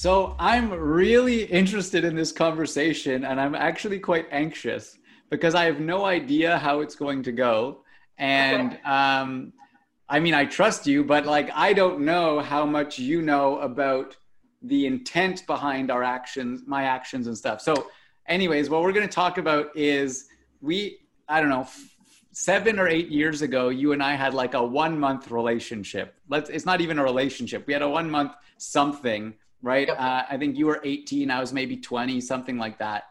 So I'm really interested in this conversation and I'm actually quite anxious because I have no idea how it's going to go. And um, I mean, I trust you, but like, I don't know how much you know about the intent behind our actions, my actions and stuff. So, anyways, what we're going to talk about is we, I don't know, seven or eight years ago, you and I had like a one month relationship. Let's, it's not even a relationship. We had a one month something right? Yep. Uh, I think you were 18, I was maybe 20, something like that.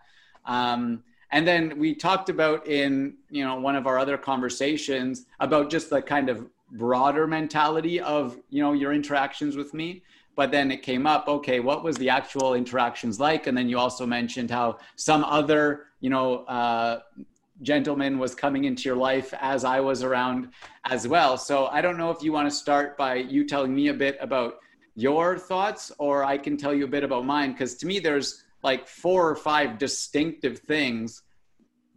Um, and then we talked about in you know one of our other conversations about just the kind of broader mentality of you know your interactions with me but then it came up okay what was the actual interactions like and then you also mentioned how some other you know uh, gentleman was coming into your life as i was around as well so i don't know if you want to start by you telling me a bit about your thoughts or I can tell you a bit about mine because to me there's like four or five distinctive things,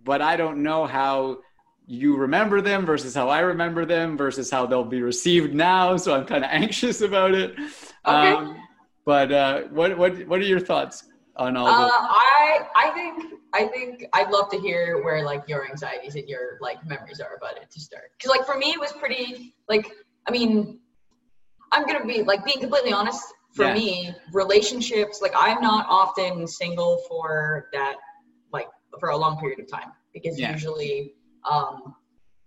but I don't know how you remember them versus how I remember them versus how they'll be received now. So I'm kind of anxious about it. Okay. Um, but uh, what what what are your thoughts on all? Uh, I I think I think I'd love to hear where like your anxieties and your like memories are about it to start. Because like for me, it was pretty like I mean I'm gonna be like being completely honest. For yeah. me, relationships like I'm not often single for that like for a long period of time because yeah. usually um,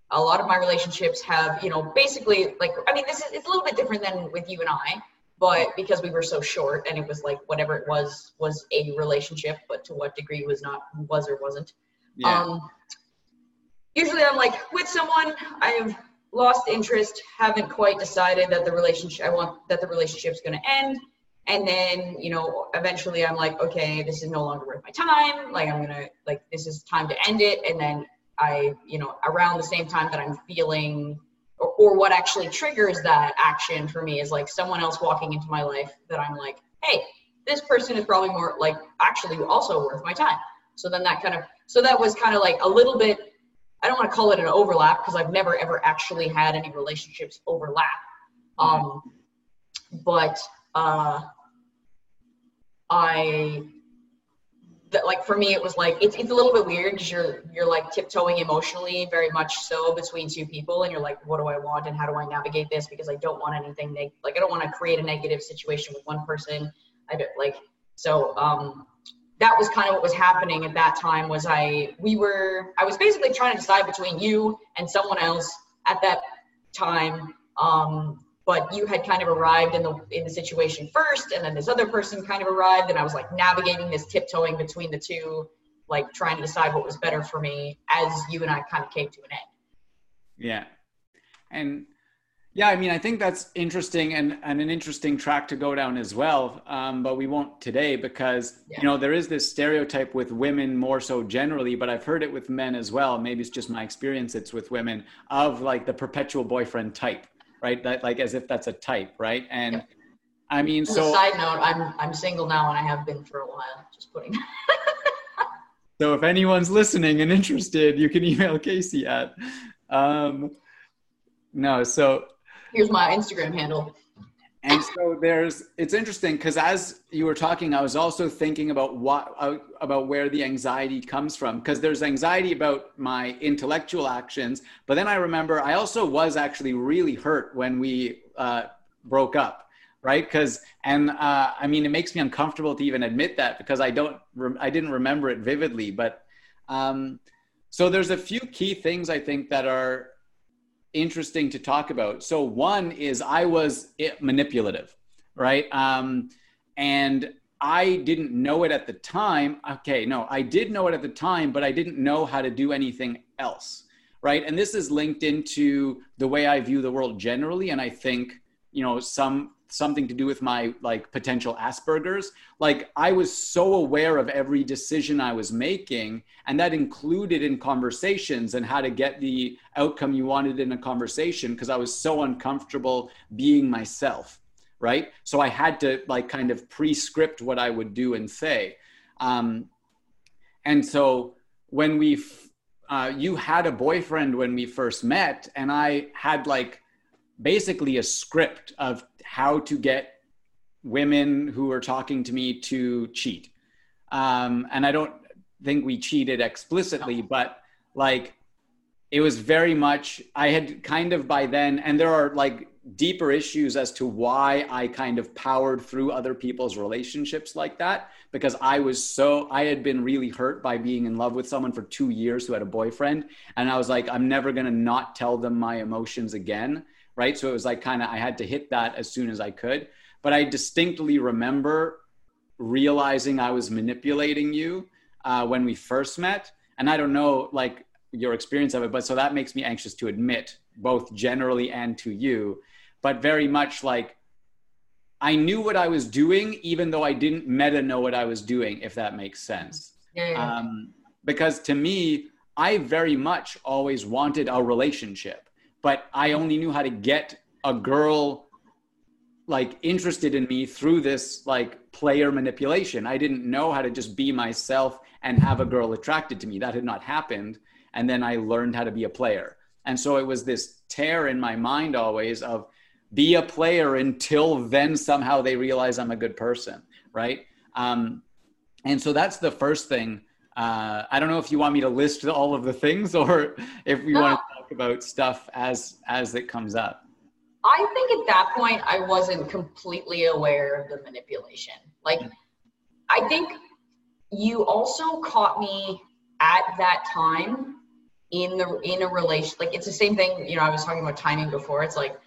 a lot of my relationships have you know basically like I mean this is it's a little bit different than with you and I but because we were so short and it was like whatever it was was a relationship but to what degree was not was or wasn't yeah. um usually i'm like with someone i have lost interest, haven't quite decided that the relationship I want that the relationship's going to end. And then, you know, eventually I'm like, okay, this is no longer worth my time. Like I'm going to like this is time to end it and then I, you know, around the same time that I'm feeling or, or what actually triggers that action for me is like someone else walking into my life that I'm like, hey, this person is probably more like actually also worth my time. So then that kind of so that was kind of like a little bit I don't want to call it an overlap because I've never ever actually had any relationships overlap. Um, but uh, I that like for me it was like it's, it's a little bit weird because you're you're like tiptoeing emotionally very much so between two people and you're like what do I want and how do I navigate this because I don't want anything neg- like I don't want to create a negative situation with one person I don't like so um that was kind of what was happening at that time was i we were i was basically trying to decide between you and someone else at that time. Um, but you had kind of arrived in the in the situation first and then this other person kind of arrived and i was like navigating this tiptoeing between the two like trying to decide what was better for me as you and i kind of came to an end. Yeah. And yeah, I mean, I think that's interesting and, and an interesting track to go down as well. Um, but we won't today because, yeah. you know, there is this stereotype with women more so generally, but I've heard it with men as well. Maybe it's just my experience, it's with women of like the perpetual boyfriend type, right? That like as if that's a type, right? And I mean, as so. side note, I'm, I'm single now and I have been for a while, just putting. so if anyone's listening and interested, you can email Casey at. Um, no, so here's my Instagram handle. And so there's it's interesting because as you were talking, I was also thinking about what uh, about where the anxiety comes from because there's anxiety about my intellectual actions, but then I remember I also was actually really hurt when we uh, broke up, right? Because and uh, I mean it makes me uncomfortable to even admit that because I don't re- I didn't remember it vividly, but um, so there's a few key things I think that are interesting to talk about. So one is I was manipulative, right? Um, and I didn't know it at the time. Okay, no, I did know it at the time, but I didn't know how to do anything else, right? And this is linked into the way I view the world generally. And I think, you know, some something to do with my like potential Asperger's. Like I was so aware of every decision I was making, and that included in conversations and how to get the outcome you wanted in a conversation because I was so uncomfortable being myself, right? So I had to like kind of pre-script what I would do and say. Um, and so when we, uh, you had a boyfriend when we first met, and I had like basically a script of how to get women who are talking to me to cheat. Um, and I don't think we cheated explicitly, but like it was very much, I had kind of by then, and there are like deeper issues as to why I kind of powered through other people's relationships like that because I was so I had been really hurt by being in love with someone for 2 years who had a boyfriend and I was like I'm never going to not tell them my emotions again right? So it was like kind of I had to hit that as soon as I could. But I distinctly remember realizing I was manipulating you uh, when we first met and I don't know like your experience of it but so that makes me anxious to admit both generally and to you but very much like I knew what I was doing, even though I didn't meta know what I was doing, if that makes sense. Yeah, yeah. Um, because to me, I very much always wanted a relationship, but I only knew how to get a girl like interested in me through this like player manipulation. I didn't know how to just be myself and have a girl attracted to me. That had not happened. And then I learned how to be a player. And so it was this tear in my mind always of be a player until then somehow they realize I'm a good person, right? Um, and so that's the first thing. Uh, I don't know if you want me to list all of the things or if we no. want to talk about stuff as as it comes up. I think at that point I wasn't completely aware of the manipulation. Like I think you also caught me at that time in the in a relation like it's the same thing you know i was talking about timing before it's like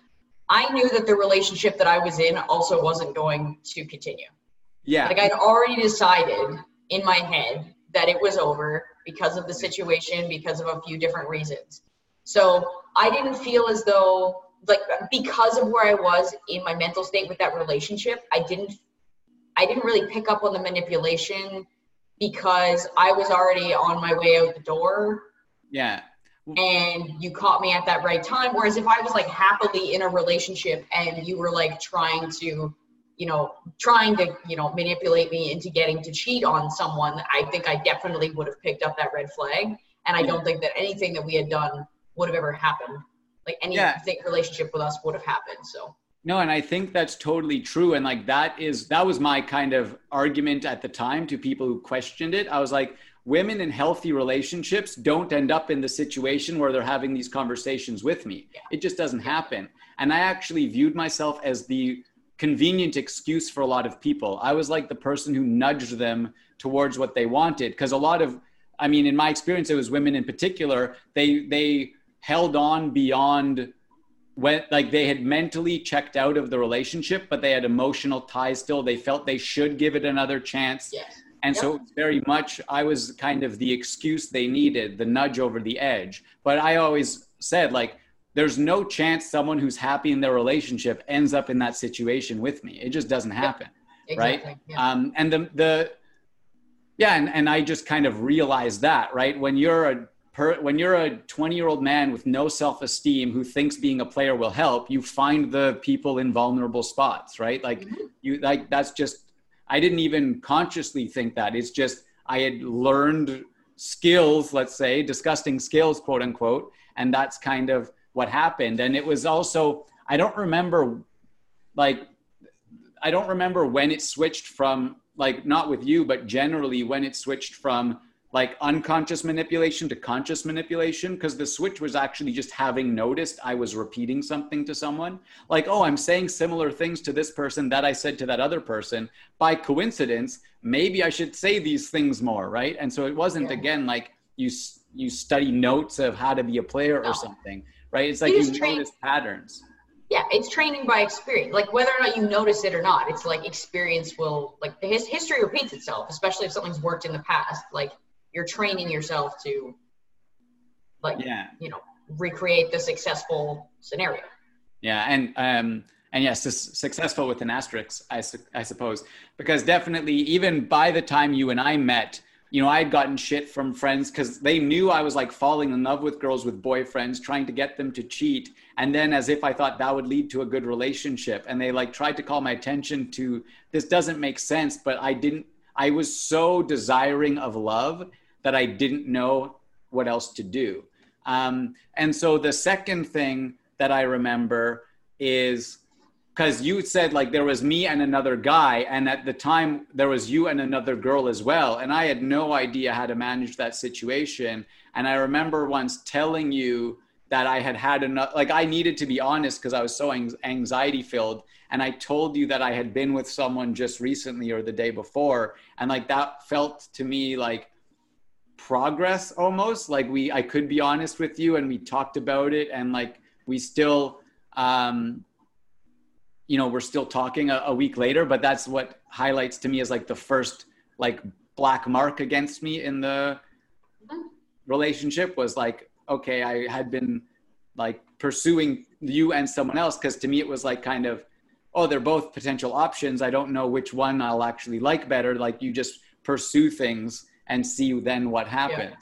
I knew that the relationship that I was in also wasn't going to continue. Yeah. Like I'd already decided in my head that it was over because of the situation, because of a few different reasons. So I didn't feel as though, like, because of where I was in my mental state with that relationship, I didn't, I didn't really pick up on the manipulation because I was already on my way out the door. Yeah and you caught me at that right time. Whereas if I was like happily in a relationship and you were like trying to, you know, trying to, you know, manipulate me into getting to cheat on someone, I think I definitely would have picked up that red flag. And I don't think that anything that we had done would have ever happened. Like any yeah. relationship with us would have happened. So no, and I think that's totally true. And like that is that was my kind of argument at the time to people who questioned it. I was like, women in healthy relationships don't end up in the situation where they're having these conversations with me. It just doesn't happen. And I actually viewed myself as the convenient excuse for a lot of people. I was like the person who nudged them towards what they wanted because a lot of I mean in my experience it was women in particular, they they held on beyond when like they had mentally checked out of the relationship but they had emotional ties still. They felt they should give it another chance. Yes and yep. so it was very much, I was kind of the excuse they needed, the nudge over the edge. But I always said, like, there's no chance someone who's happy in their relationship ends up in that situation with me. It just doesn't happen. Yep. Exactly. Right. Yeah. Um, and the, the, yeah. And, and I just kind of realized that, right. When you're a, per, when you're a 20 year old man with no self-esteem who thinks being a player will help, you find the people in vulnerable spots, right? Like mm-hmm. you, like that's just I didn't even consciously think that. It's just I had learned skills, let's say, disgusting skills, quote unquote, and that's kind of what happened. And it was also I don't remember like I don't remember when it switched from like not with you, but generally when it switched from like unconscious manipulation to conscious manipulation because the switch was actually just having noticed I was repeating something to someone. Like, oh, I'm saying similar things to this person that I said to that other person. By coincidence, maybe I should say these things more, right? And so it wasn't, yeah. again, like you, you study notes of how to be a player no. or something, right? It's like you, you notice patterns. Yeah, it's training by experience. Like whether or not you notice it or not, it's like experience will like his history repeats itself, especially if something's worked in the past. Like you're training yourself to like yeah. you know recreate the successful scenario. Yeah and um and yes successful with an asterisk I, su- I suppose. Because definitely even by the time you and i met you know i had gotten shit from friends because they knew i was like falling in love with girls with boyfriends trying to get them to cheat and then as if i thought that would lead to a good relationship and they like tried to call my attention to this doesn't make sense but i didn't i was so desiring of love that I didn't know what else to do. Um, and so the second thing that I remember is because you said like there was me and another guy and at the time there was you and another girl as well and i had no idea how to manage that situation and i remember once telling you that i had had enough like i needed to be honest because i was so anxiety filled and i told you that i had been with someone just recently or the day before and like that felt to me like progress almost. Like we i could be honest with you and we talked about it and like we still um you know we're still talking a, a, week later but that's what highlights to me as like the first like black mark against me in the relationship was like okay i had been like pursuing you and someone else because to me it was like kind of oh they're both potential options. I don't know which one i'll actually like better. Like you just pursue things and see then what happens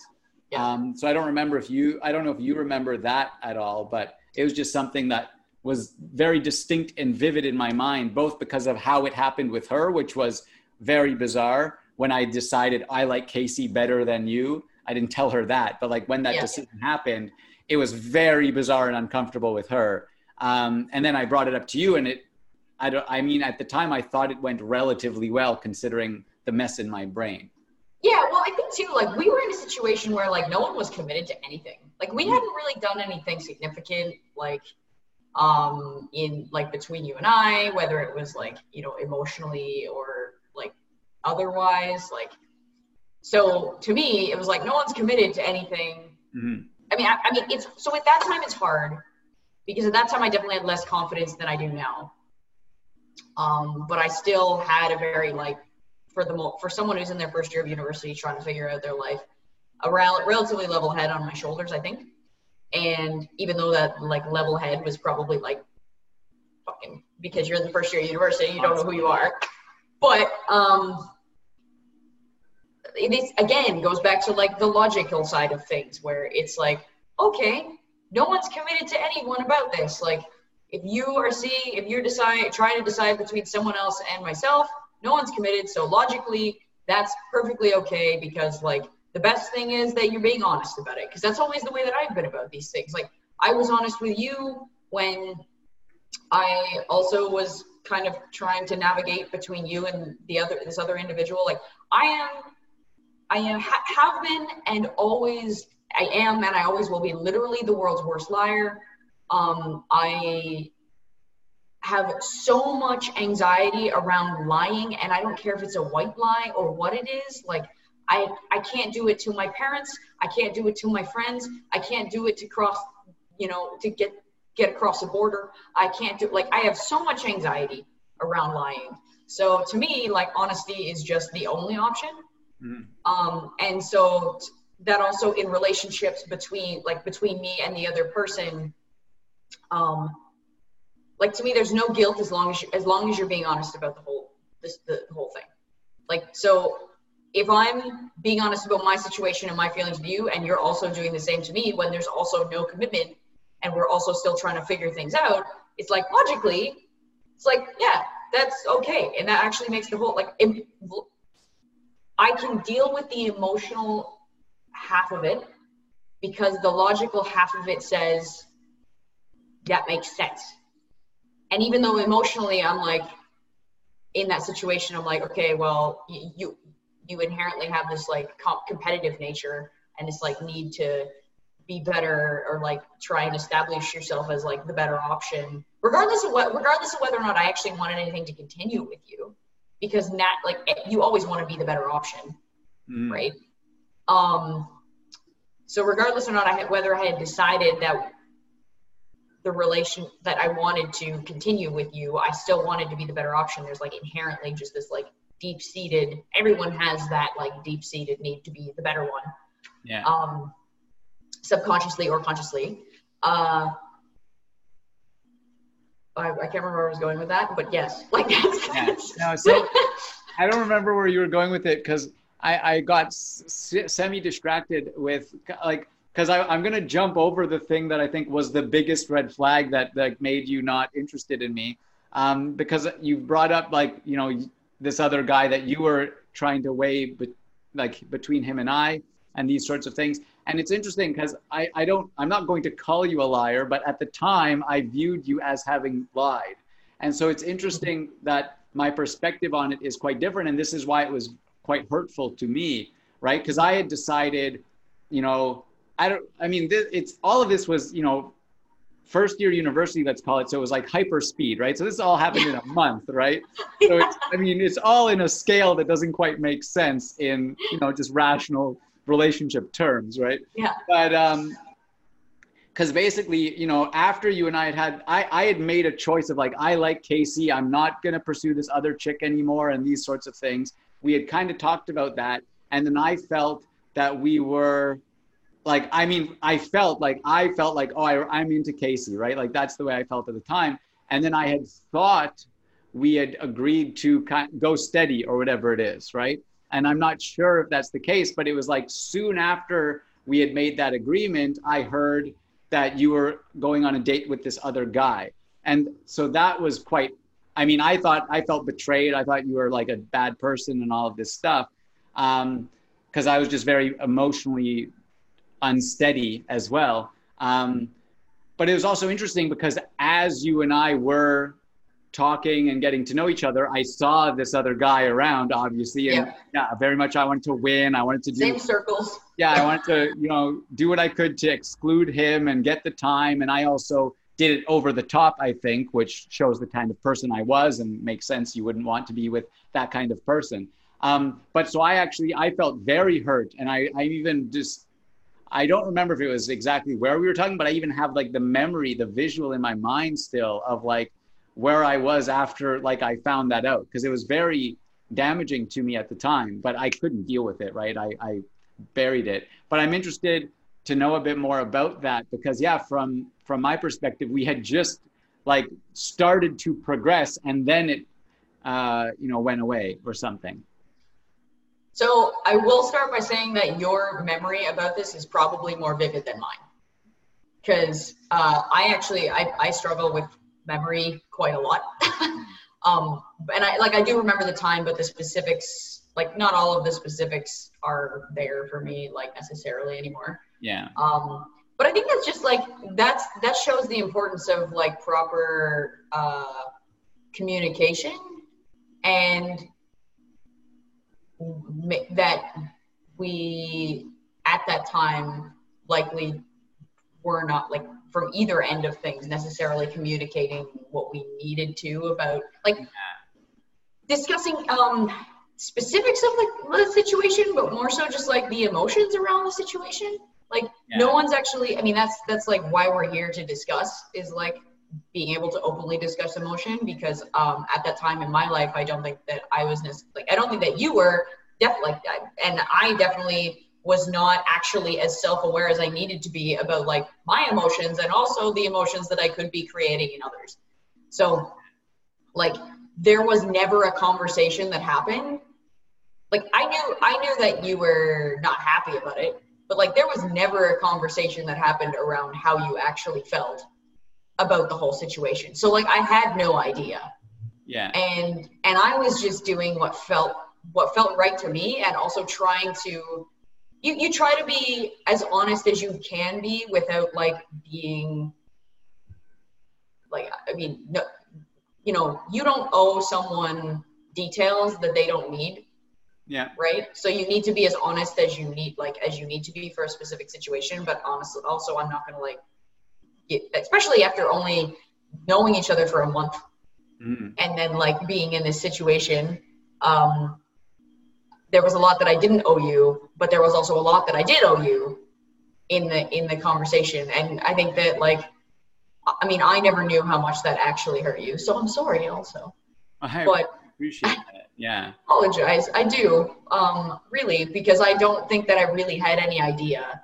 yeah. Yeah. Um, so i don't remember if you i don't know if you remember that at all but it was just something that was very distinct and vivid in my mind, both because of how it happened with her, which was very bizarre when I decided I like Casey better than you. I didn't tell her that, but like when that yeah. decision happened, it was very bizarre and uncomfortable with her. Um, and then I brought it up to you, and it, I don't, I mean, at the time I thought it went relatively well considering the mess in my brain. Yeah, well, I think too, like we were in a situation where like no one was committed to anything. Like we mm. hadn't really done anything significant. Like um, in like between you and I, whether it was like, you know, emotionally or like otherwise. Like, so to me, it was like no one's committed to anything. Mm-hmm. I mean, I, I mean, it's so at that time it's hard because at that time I definitely had less confidence than I do now. Um, but I still had a very like for the mo- for someone who's in their first year of university trying to figure out their life, a rel- relatively level head on my shoulders, I think. And even though that like level head was probably like fucking because you're in the first year of university, you don't know who you are. But um it is again goes back to like the logical side of things where it's like, okay, no one's committed to anyone about this. Like if you are seeing if you're decide trying to decide between someone else and myself, no one's committed. So logically that's perfectly okay because like the best thing is that you're being honest about it because that's always the way that I've been about these things. Like I was honest with you when I also was kind of trying to navigate between you and the other this other individual. Like I am, I am ha- have been and always I am and I always will be literally the world's worst liar. Um, I have so much anxiety around lying and I don't care if it's a white lie or what it is. Like I, I can't do it to my parents. I can't do it to my friends. I can't do it to cross, you know, to get get across the border. I can't do like I have so much anxiety around lying. So to me, like honesty is just the only option. Mm-hmm. Um, and so that also in relationships between like between me and the other person, um, like to me, there's no guilt as long as you, as long as you're being honest about the whole this the, whole thing. Like so if I'm being honest about my situation and my feelings with you, and you're also doing the same to me when there's also no commitment and we're also still trying to figure things out, it's like logically, it's like, yeah, that's okay. And that actually makes the whole, like, I can deal with the emotional half of it because the logical half of it says that makes sense. And even though emotionally I'm like, in that situation, I'm like, okay, well, you you inherently have this like comp- competitive nature and this like need to be better or like try and establish yourself as like the better option regardless of what regardless of whether or not i actually wanted anything to continue with you because not like eh, you always want to be the better option mm. right um so regardless or not i had whether i had decided that the relation that i wanted to continue with you i still wanted to be the better option there's like inherently just this like deep seated everyone has that like deep seated need to be the better one yeah um subconsciously or consciously uh I, I can't remember where I was going with that, but yes, like that's. Yeah. No, so I don't remember where you were going with it because I, I got s- semi distracted with like because I'm going to jump over the thing that I think was the biggest red flag that that made you not interested in me. Um, because you brought up like you know this other guy that you were trying to weigh be, like between him and I and these sorts of things. And it's interesting because I, I don't I'm not going to call you a liar, but at the time I viewed you as having lied. And so it's interesting that my perspective on it is quite different. And this is why it was quite hurtful to me, right? Because I had decided, you know, I don't, I mean, this, it's all of this was, you know, first year university, let's call it. So it was like hyper speed, right? So this all happened in a month, right? So it's, I mean, it's all in a scale that doesn't quite make sense in, you know, just rational relationship terms, right? Yeah. But, um, because basically, you know, after you and I had had, I, I had made a choice of like, I like Casey. I'm not going to pursue this other chick anymore and these sorts of things. We had kind of talked about that. And then I felt that we were like, I mean, I felt like, I felt like, oh, I, I'm into Casey, right? Like, that's the way I felt at the time. And then I had thought we had agreed to kind of go steady or whatever it is, right? And I'm not sure if that's the case, but it was like soon after we had made that agreement, I heard that you were going on a date with this other guy. And so that was quite, I mean, I thought, I felt betrayed. I thought you were like a bad person and all of this stuff. Um, cause I was just very emotionally unsteady as well. Um, but it was also interesting because as you and I were talking and getting to know each other, I saw this other guy around, obviously, and yeah, yeah very much I wanted to win. I wanted to do same circles. Yeah, I wanted to, you know, do what I could to exclude him and get the time. And I also did it over the top, I think, which shows the kind of person I was and makes sense. You wouldn't want to be with that kind of person. Um, but so I actually I felt very hurt, and I I even just I don't remember if it was exactly where we were talking, but I even have like the memory, the visual in my mind still of like where I was after like I found that out because it was very damaging to me at the time, but I couldn't deal with it, right? I, I buried it. But I'm interested to know a bit more about that because yeah, from from my perspective, we had just like started to progress and then it uh, you know went away or something. So I will start by saying that your memory about this is probably more vivid than mine because uh, I actually I, I struggle with memory quite a lot. um, and I like I do remember the time, but the specifics, like not all of the specifics, are there for me like necessarily anymore. Yeah. Um, but I think that's just like that's that shows the importance of like proper uh, communication and that we at that time likely were not like from either end of things necessarily communicating what we needed to about like discussing um specifics of like the situation but more so just like the emotions around the situation like yeah. no one's actually i mean that's that's like why we're here to discuss is like being able to openly discuss emotion because um at that time in my life i don't think that i was like i don't think that you were definitely like and i definitely was not actually as self-aware as I needed to be about like my emotions and also the emotions that I could be creating in others. So like there was never a conversation that happened. Like I knew I knew that you were not happy about it, but like there was never a conversation that happened around how you actually felt about the whole situation. So like I had no idea. Yeah. And and I was just doing what felt what felt right to me and also trying to you, you try to be as honest as you can be without like being like i mean no you know you don't owe someone details that they don't need yeah right so you need to be as honest as you need like as you need to be for a specific situation but honestly also i'm not gonna like especially after only knowing each other for a month mm. and then like being in this situation um there was a lot that I didn't owe you, but there was also a lot that I did owe you in the in the conversation. And I think that like I mean, I never knew how much that actually hurt you. So I'm sorry also. I but appreciate that. Yeah. apologize. I do. Um, really, because I don't think that I really had any idea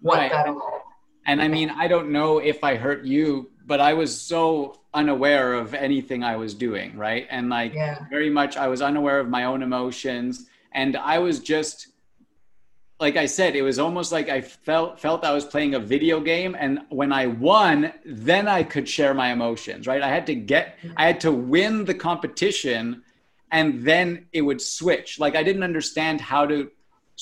what right. that involved. And I mean, I don't know if I hurt you, but I was so unaware of anything I was doing, right? And like yeah. very much I was unaware of my own emotions and I was just like I said, it was almost like I felt felt I was playing a video game, and when I won, then I could share my emotions. Right? I had to get, I had to win the competition, and then it would switch. Like I didn't understand how to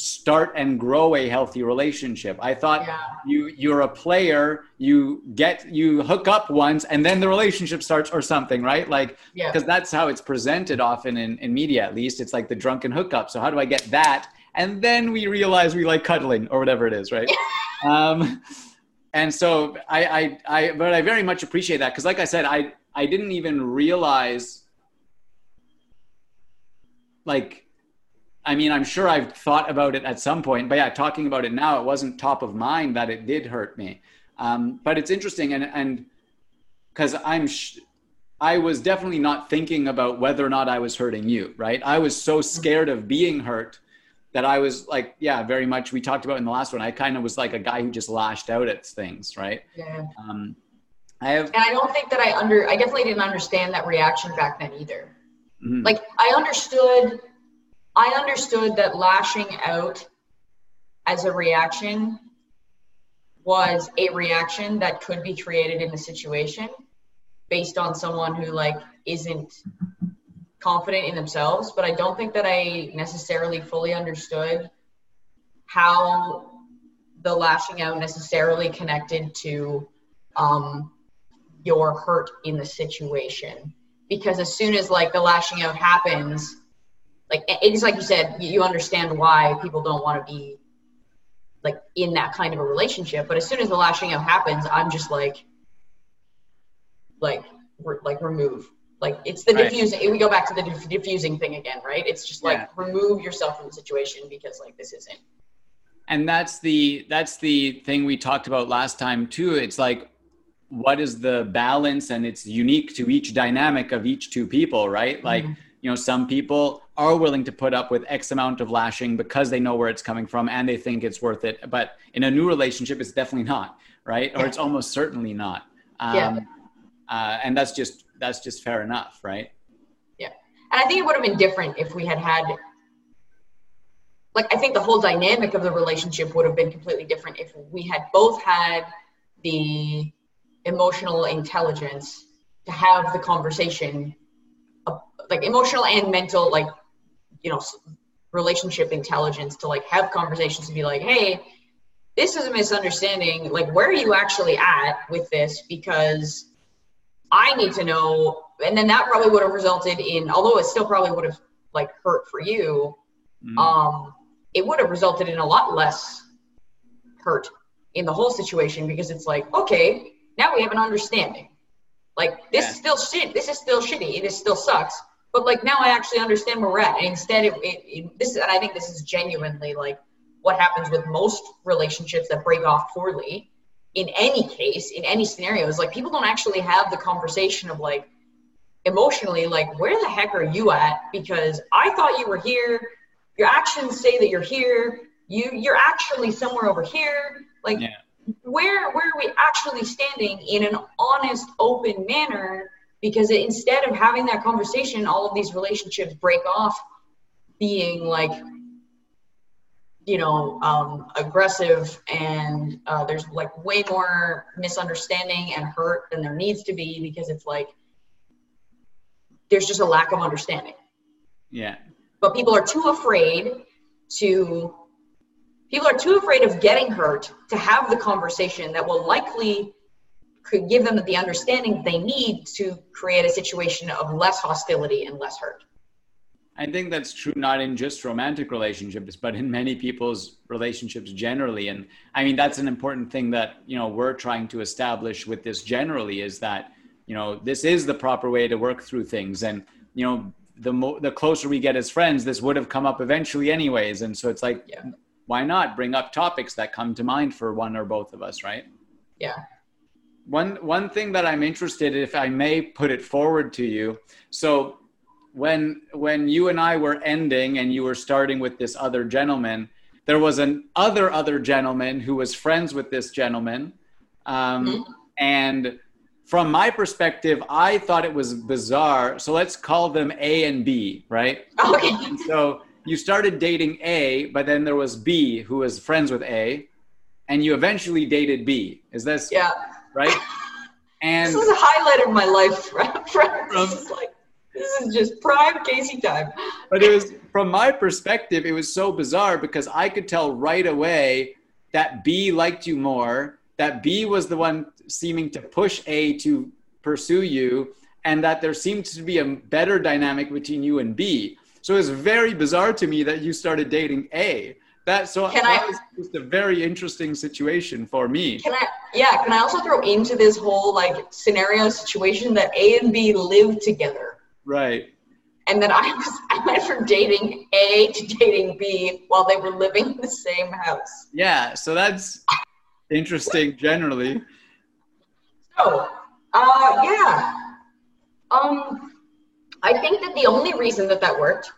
start and grow a healthy relationship. I thought Yeah. you you're a player, you get you hook up once and then the relationship starts or something, right? Like Yeah. because that's how it's presented often in, in media at least. It's like the drunken hookup. So how do I get that? And then we realize we like cuddling or whatever it is, right? um, and so I, I, I, but I very much appreciate that because, like I said, I, I didn't even realize, like, I mean, I'm sure I've thought about it at some point, but yeah, talking about it now, it wasn't top of mind that it did hurt me. Um, but it's interesting, and and because I'm, sh- I was definitely not thinking about whether or not I was hurting you, right? I was so scared of being hurt that I was like, yeah, very much. We talked about in the last one. I kind of was like a guy who just lashed out at things, right? Yeah. Um, I have, And I don't think that I under I definitely didn't understand that reaction back then either. mhm, Like I understood I understood that lashing out as a reaction was a reaction that could be created in the situation based on someone who like isn't confident in themselves, but I don't think that I necessarily fully understood how the lashing out necessarily connected to um, your hurt in the situation. Because as soon as like the lashing out happens, like it's like you said, you understand why people don't want to be like in that kind of a relationship. But as soon as the lashing out happens, I'm just like, like, re- like remove. Like it's the Right. diffusing. We go back to the diff- diffusing thing again, right? It's just like Yeah. remove yourself from the situation because like this isn't. and that's the that's the thing we talked about last time too. It's like, what is the balance, and it's unique to each dynamic of each two people, right? Like, Mhm. You know, some people are willing to put up with X amount of lashing because they know where it's coming from and they think it's worth it. But in a new relationship, it's definitely not, right? Or it's almost certainly not. Um, Yeah. uh, and that's just that's just fair enough, right? Yeah and I think it would have been different if we had had, like, I think the whole dynamic of the relationship would have been completely different if we had both had the emotional intelligence to have the conversation, like emotional and mental, like, you know, relationship intelligence to like have conversations to be like, hey, this is a misunderstanding. Like, where are you actually at with this? Because I need to know, and then that probably would have resulted in, although it still probably would have like hurt for you, Mhm. um, it would have resulted in a lot less hurt in the whole situation because it's like, okay, now we have an understanding. Like this Yeah. is still shit. This is still shitty. This still sucks. But like now I actually understand where we're at. And instead, it, it, it this and I think this is genuinely like what happens with most relationships that break off poorly in any case, in any scenario, is like people don't actually have the conversation of like emotionally, like, where the heck are you at? Because I thought you were here. Your actions say that you're here. You you're actually somewhere over here. Like Yeah. where where are we actually standing in an honest, open manner? Because it, instead of having that conversation, all of these relationships break off being like you know um, aggressive and uh, there's like way more misunderstanding and hurt than there needs to be because it's like there's just a lack of understanding Yeah. but people are too afraid to people are too afraid of getting hurt to have the conversation that will likely could give them the understanding they need to create a situation of less hostility and less hurt I think that's true not in just romantic relationships, but in many people's relationships generally. And I mean, that's an important thing that, you know, we're trying to establish with this generally is that, you know, this is the proper way to work through things. And, you know, the mo- the closer we get as friends, this would have come up eventually anyways. And so it's like, Yeah. why not bring up topics that come to mind for one or both of us, right? yeah One one thing that I'm interested, if I may put it forward to you. So when when you and I were ending and you were starting with this other gentleman, there was an other other gentleman who was friends with this gentleman, um, Mhm. and from my perspective, I thought it was bizarre. So let's call them A and B, right? okay And so you started dating A, but then there was B who was friends with A, and you eventually dated B. Is this yeah right? And this is a highlight of my life friends From- this is like this is just prime casey time but it was from my perspective, it was so bizarre because I could tell right away that B liked you more, that B was the one seeming to push A to pursue you, and that there seemed to be a better dynamic between you and B. So it was very bizarre to me that you started dating A. That so Can that I- was just a very interesting situation for me. Can I? Yeah. Can I also throw into this whole like scenario situation that A and B live together, Right. and then I was I went from dating A to dating B while they were living in the same house. Yeah. So that's interesting generally. So, uh, yeah. Um, I think that the only reason that that worked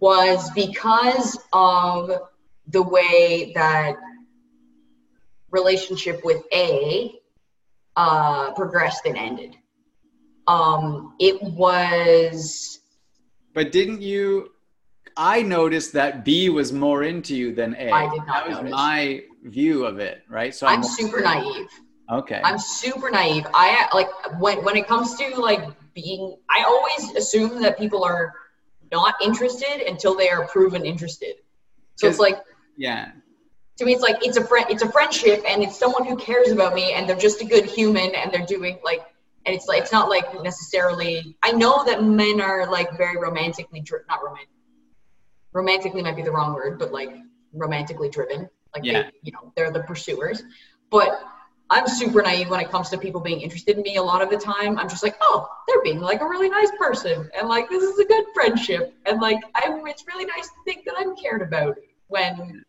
was because of the way that relationship with A uh, progressed and ended. Um, it was But didn't you? I noticed that B was more into you than A. I did not That was notice. my view of it, right? So I'm super naive. Okay. I'm super naive. I like when when it comes to like being. I always assume that people are not interested until they are proven interested. So it's like yeah. to me, it's like it's a friend. It's a friendship, and it's someone who cares about me, and they're just a good human, and they're doing like. And it's like it's not like necessarily. I know that men are like very romantically dri- not romantic. Romantically might be the wrong word, but like romantically driven. Like Yeah. they, you know, they're the pursuers. But I'm super naive when it comes to people being interested in me. A lot of the time, I'm just like, oh, they're being like a really nice person, and like this is a good friendship, and like I'm. It's really nice to think that I'm cared about. When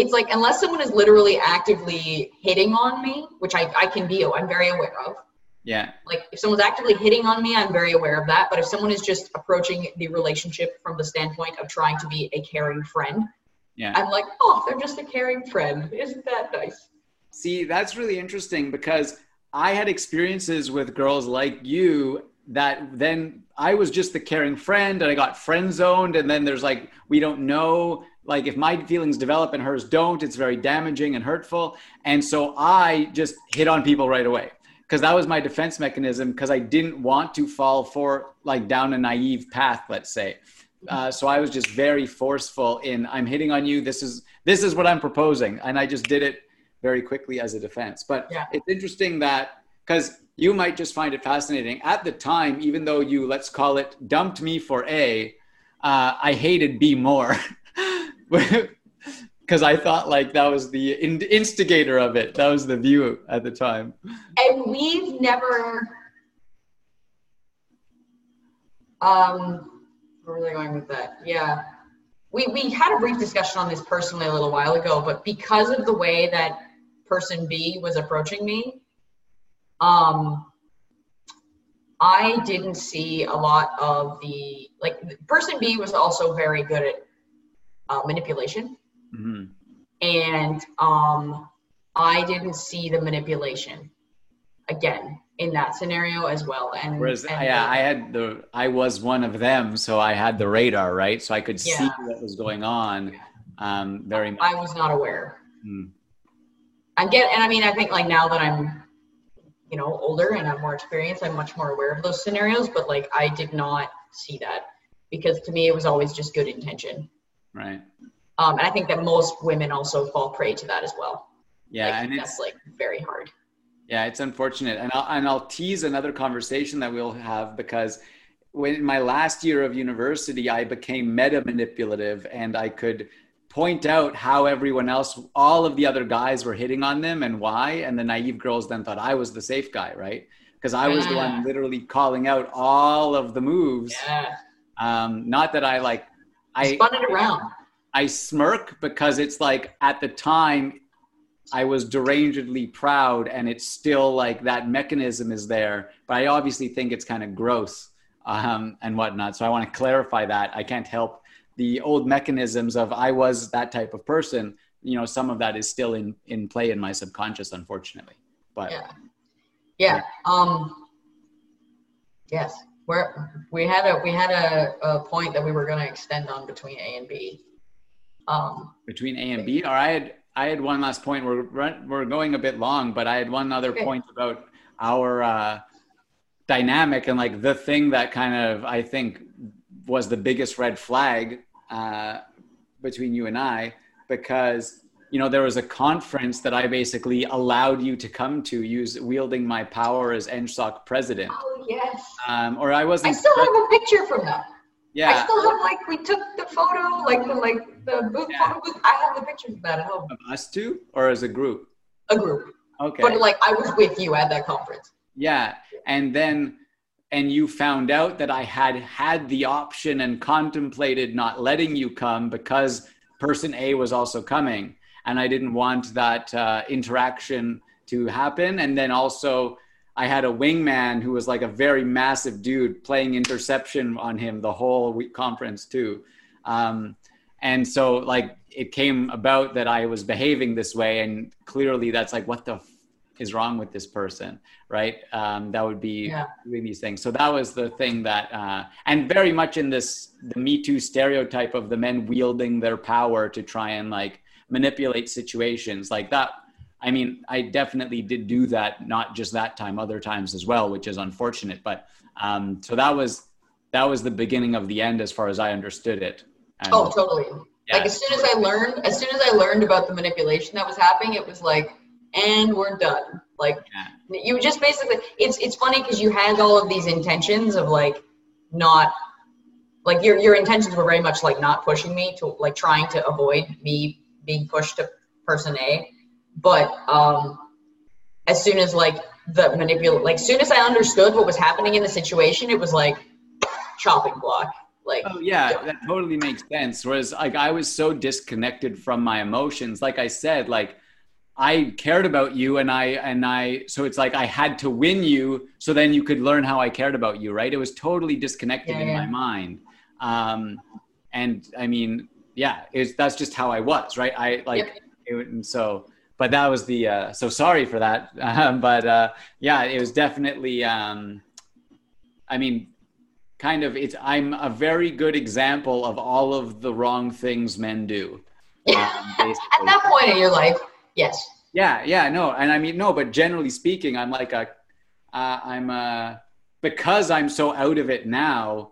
it's like, unless someone is literally actively hitting on me, which I I can be, I'm very aware of. Yeah. Like if someone's actively hitting on me, I'm very aware of that. But if someone is just approaching the relationship from the standpoint of trying to be a caring friend, Yeah. I'm like, oh, they're just a caring friend. Isn't that nice? See, that's really interesting because I had experiences with girls like you that then I was just the caring friend and I got friend zoned. And then there's like, we don't know, like if my feelings develop and hers don't, it's very damaging and hurtful. And so I just hit on people right away because that was my defense mechanism because I didn't want to fall for like down a naive path, let's say. Uh, so I was just very forceful in I'm hitting on you. This is this is what I'm proposing, and I just did it very quickly as a defense. But Yeah. it's interesting that because you might just find it fascinating at the time, even though you let's call it dumped me for A, uh, I hated B more because I thought like that was the in- instigator of it. That was the view at the time. and we've never um where was I going with that? Yeah. We we had a brief discussion on this personally a little while ago, but because of the way that person B was approaching me, um I didn't see a lot of the like person B was also very good at uh, manipulation hmm and um, I didn't see the manipulation again in that scenario as well. And, Whereas, and yeah, I had the, I was one of them, so I had the radar, right? So I could see what was going on, um, very much. I was not aware. Mm. I get, and I mean, I think like now that I'm, you know, older and I'm more experienced, I'm much more aware of those scenarios. But like, I did not see that because to me, it was always just good intention. Right. Um, and I think that most women also fall prey to that as well. Yeah, like, and it's that's like very hard. yeah, it's unfortunate, and I'll and I'll tease another conversation that we'll have because when in my last year of university, I became meta manipulative, and I could point out how everyone else, all of the other guys were hitting on them and why, and the naive girls then thought I was the safe guy, right? Because I was the one literally calling out all of the moves. Yeah, Um, not that I like, I spun it around. I smirk because it's like at the time I was derangedly proud and it's still like that mechanism is there, but I obviously think it's kind of gross um, and whatnot. So I want to clarify that. I can't help the old mechanisms of I was that type of person. You know, some of that is still in, in play in my subconscious, unfortunately. But Yeah. Yeah. Um yes. We're we had a we had a, a point that we were gonna extend on between A and B. Um between A and B, or I had I had one last point. We're run, we're going a bit long, but I had one other Okay. point about our uh, dynamic and like the thing that kind of I think was the biggest red flag uh, between you and I because you know there was a conference that I basically allowed you to come to, use wielding my power as NSOC president. Oh yes. Um, or I wasn't. I still have a picture from that. Yeah. I still have like we took the photo, like the like the booth Yeah. photo booth. I have the pictures of that at home. of us two, or as a group. A group, Okay. but like I was with you at that conference. Yeah. And then, and you found out that I had had the option and contemplated not letting you come because person A was also coming. And I didn't want that uh, interaction to happen. And then also, I had a wingman who was like a very massive dude playing interception on him the whole week conference, too. Um, and so, like, it came about that I was behaving this way. And clearly, that's like, what the f- is wrong with this person? right? Um, that would be Yeah. doing these things. So that was the thing that, uh, and very much in this the Me Too stereotype of the men wielding their power to try and like manipulate situations like that. I mean, I definitely did do that, not just that time, other times as well, which is unfortunate. But um, so that was that was the beginning of the end, as far as I understood it. And, Oh, totally. yeah, Like as soon as I learned, as soon as I learned about the manipulation that was happening, it was like, and we're done. Like Yeah. you just basically, it's it's funny because you had all of these intentions of like not, like your your intentions were very much like not pushing me to like trying to avoid me being pushed to person A, but um, as soon as like the manipulate, like soon as I understood what was happening in the situation, it was like chopping block. Like Oh yeah, that totally makes sense. Whereas like I was so disconnected from my emotions. Like I said, like I cared about you and I and I so it's like I had to win you so then you could learn how I cared about you, right? It was totally disconnected Yeah, in yeah. my mind. Um and I mean, yeah, it's that's just how I was, right? I like Yep. it, and so but that was the uh so sorry for that. Um, but uh yeah, it was definitely um I mean kind of it's i'm a very good example of all of the wrong things men do um, At that point in your life, yes. yeah yeah no and i mean no but generally speaking i'm like a uh, i'm uh because i'm so out of it now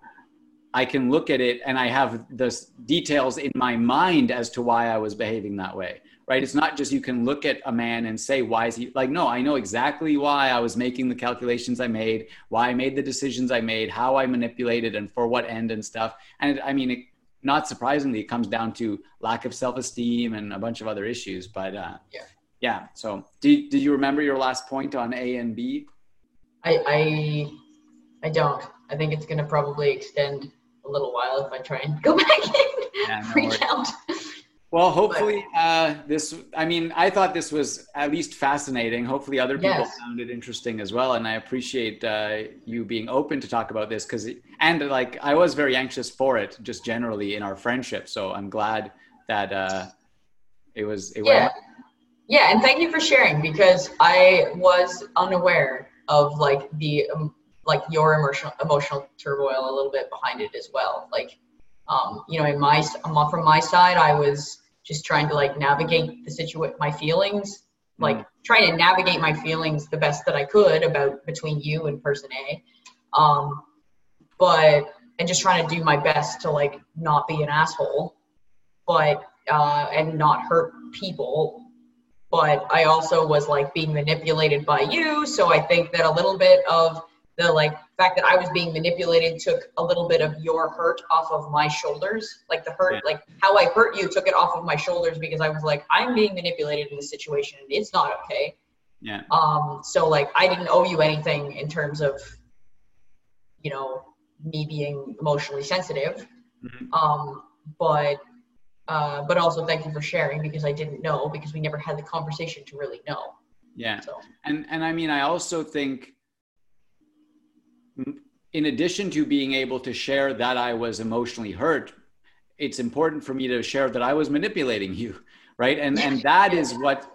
i can look at it and i have the details in my mind as to why i was behaving that way right it's not just you can look at a man and say why is he like no i know exactly why i was making the calculations i made why i made the decisions i made how i manipulated and for what end and stuff and i mean it, not surprisingly it comes down to lack of self-esteem and a bunch of other issues but uh Yeah. yeah so do, do you remember your last point on a and b I, I I don't. I think it's gonna probably extend a little while if I try and go back and Yeah, no worries. recount. Well, hopefully, uh, this, I mean, I thought this was at least fascinating. Hopefully, other people Yes. found it interesting as well. And I appreciate uh, you being open to talk about this because, and like, I was very anxious for it just generally in our friendship. So I'm glad that uh, it was, it Yeah. went. Yeah, and thank you for sharing because I was unaware of like the um, like your emotional emotional turmoil a little bit behind it as well. Like, um, you know, in my from my side, I was just trying to like navigate the situation, my feelings, like trying to navigate my feelings the best that I could about between you and person A. Um, but and just trying to do my best to like not be an asshole, but uh, and not hurt people but I also was like being manipulated by you. So I think that a little bit of the like fact that I was being manipulated took a little bit of your hurt off of my shoulders. Like the hurt, Yeah. like how I hurt you took it off of my shoulders because I was like, I'm being manipulated in this situation and it's not okay. Yeah. Um, so like I didn't owe you anything in terms of, you know, me being emotionally sensitive. Mhm. Um, but uh, but also thank you for sharing because I didn't know because we never had the conversation to really know. Yeah. So And and I mean, I also think, in addition to being able to share that I was emotionally hurt, it's important for me to share that I was manipulating you, right? And and that is what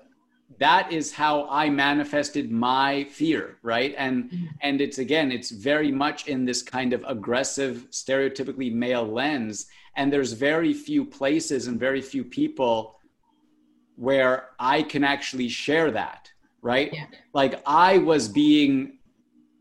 that is how I manifested my fear, right? And mm-hmm. and it's again, it's very much in this kind of aggressive, stereotypically male lens. And there's very few places and very few people where I can actually share that, right? Yeah. Like I was being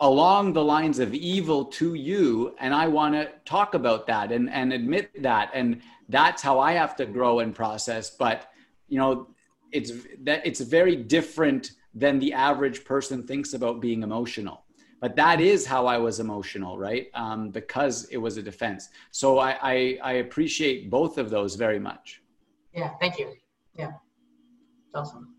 along the lines of evil to you and i want to talk about that and and admit that. And that's how i have to grow and process. But you know it's that it's very different than the average person thinks about being emotional. But that is how i was emotional right? Um, because it was a defense. So I, I i appreciate both of those very much. Yeah thank you. Yeah. Awesome